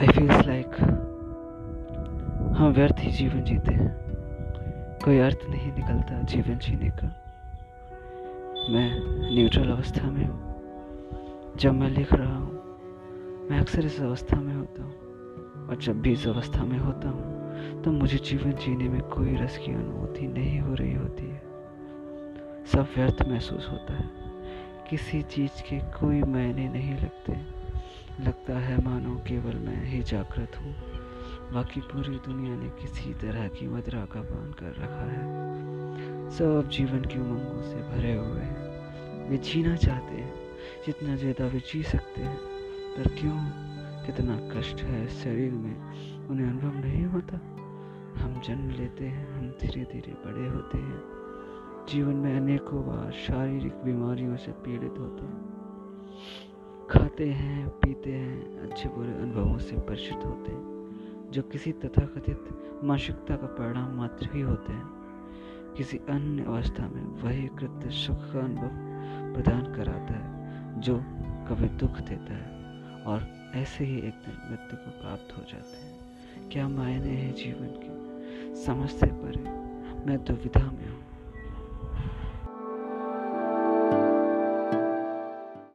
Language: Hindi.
आई फील्स लाइक हम व्यर्थ ही जीवन जीते हैं। कोई अर्थ नहीं निकलता जीवन जीने का। मैं न्यूट्रल अवस्था में हूँ। जब मैं लिख रहा हूँ, मैं अक्सर इस अवस्था में होता हूँ और जब भी इस अवस्था में होता हूँ तो मुझे जीवन जीने में कोई रस की अनुभूति नहीं हो रही होती है। सब व्यर्थ महसूस होता है। किसी चीज़ के कोई मायने नहीं लगते। लगता है मानो केवल मैं ही जागृत हूँ। बाकी पूरी दुनिया ने किसी तरह की मदरा का पान कर रखा है। सब जीवन की उमंगों से भरे हुए हैं। वे जीना चाहते हैं, जितना ज़्यादा वे जी सकते हैं। पर क्यों? कितना कष्ट है शरीर में। उन्हें अनुभव नहीं होता। हम जन्म लेते हैं, हम धीरे धीरे बड़े होते हैं। जीवन में अनेकों बार शारीरिक बीमारियों से पीड़ित होते हैं। खाते हैं, पीते हैं, अच्छे बुरे अनुभवों से परिचित होते हैं, जो किसी तथाकथित मानसिकता का परिणाम मात्र ही होते हैं। किसी अन्य अवस्था में वही कृत्य सुख का अनुभव प्रदान कराता है, जो कभी दुख देता है, और ऐसे ही एक दिन मृत्यु को प्राप्त हो जाते हैं। क्या मायने हैं जीवन के? समझते परे मैं दुविधा में हूँ।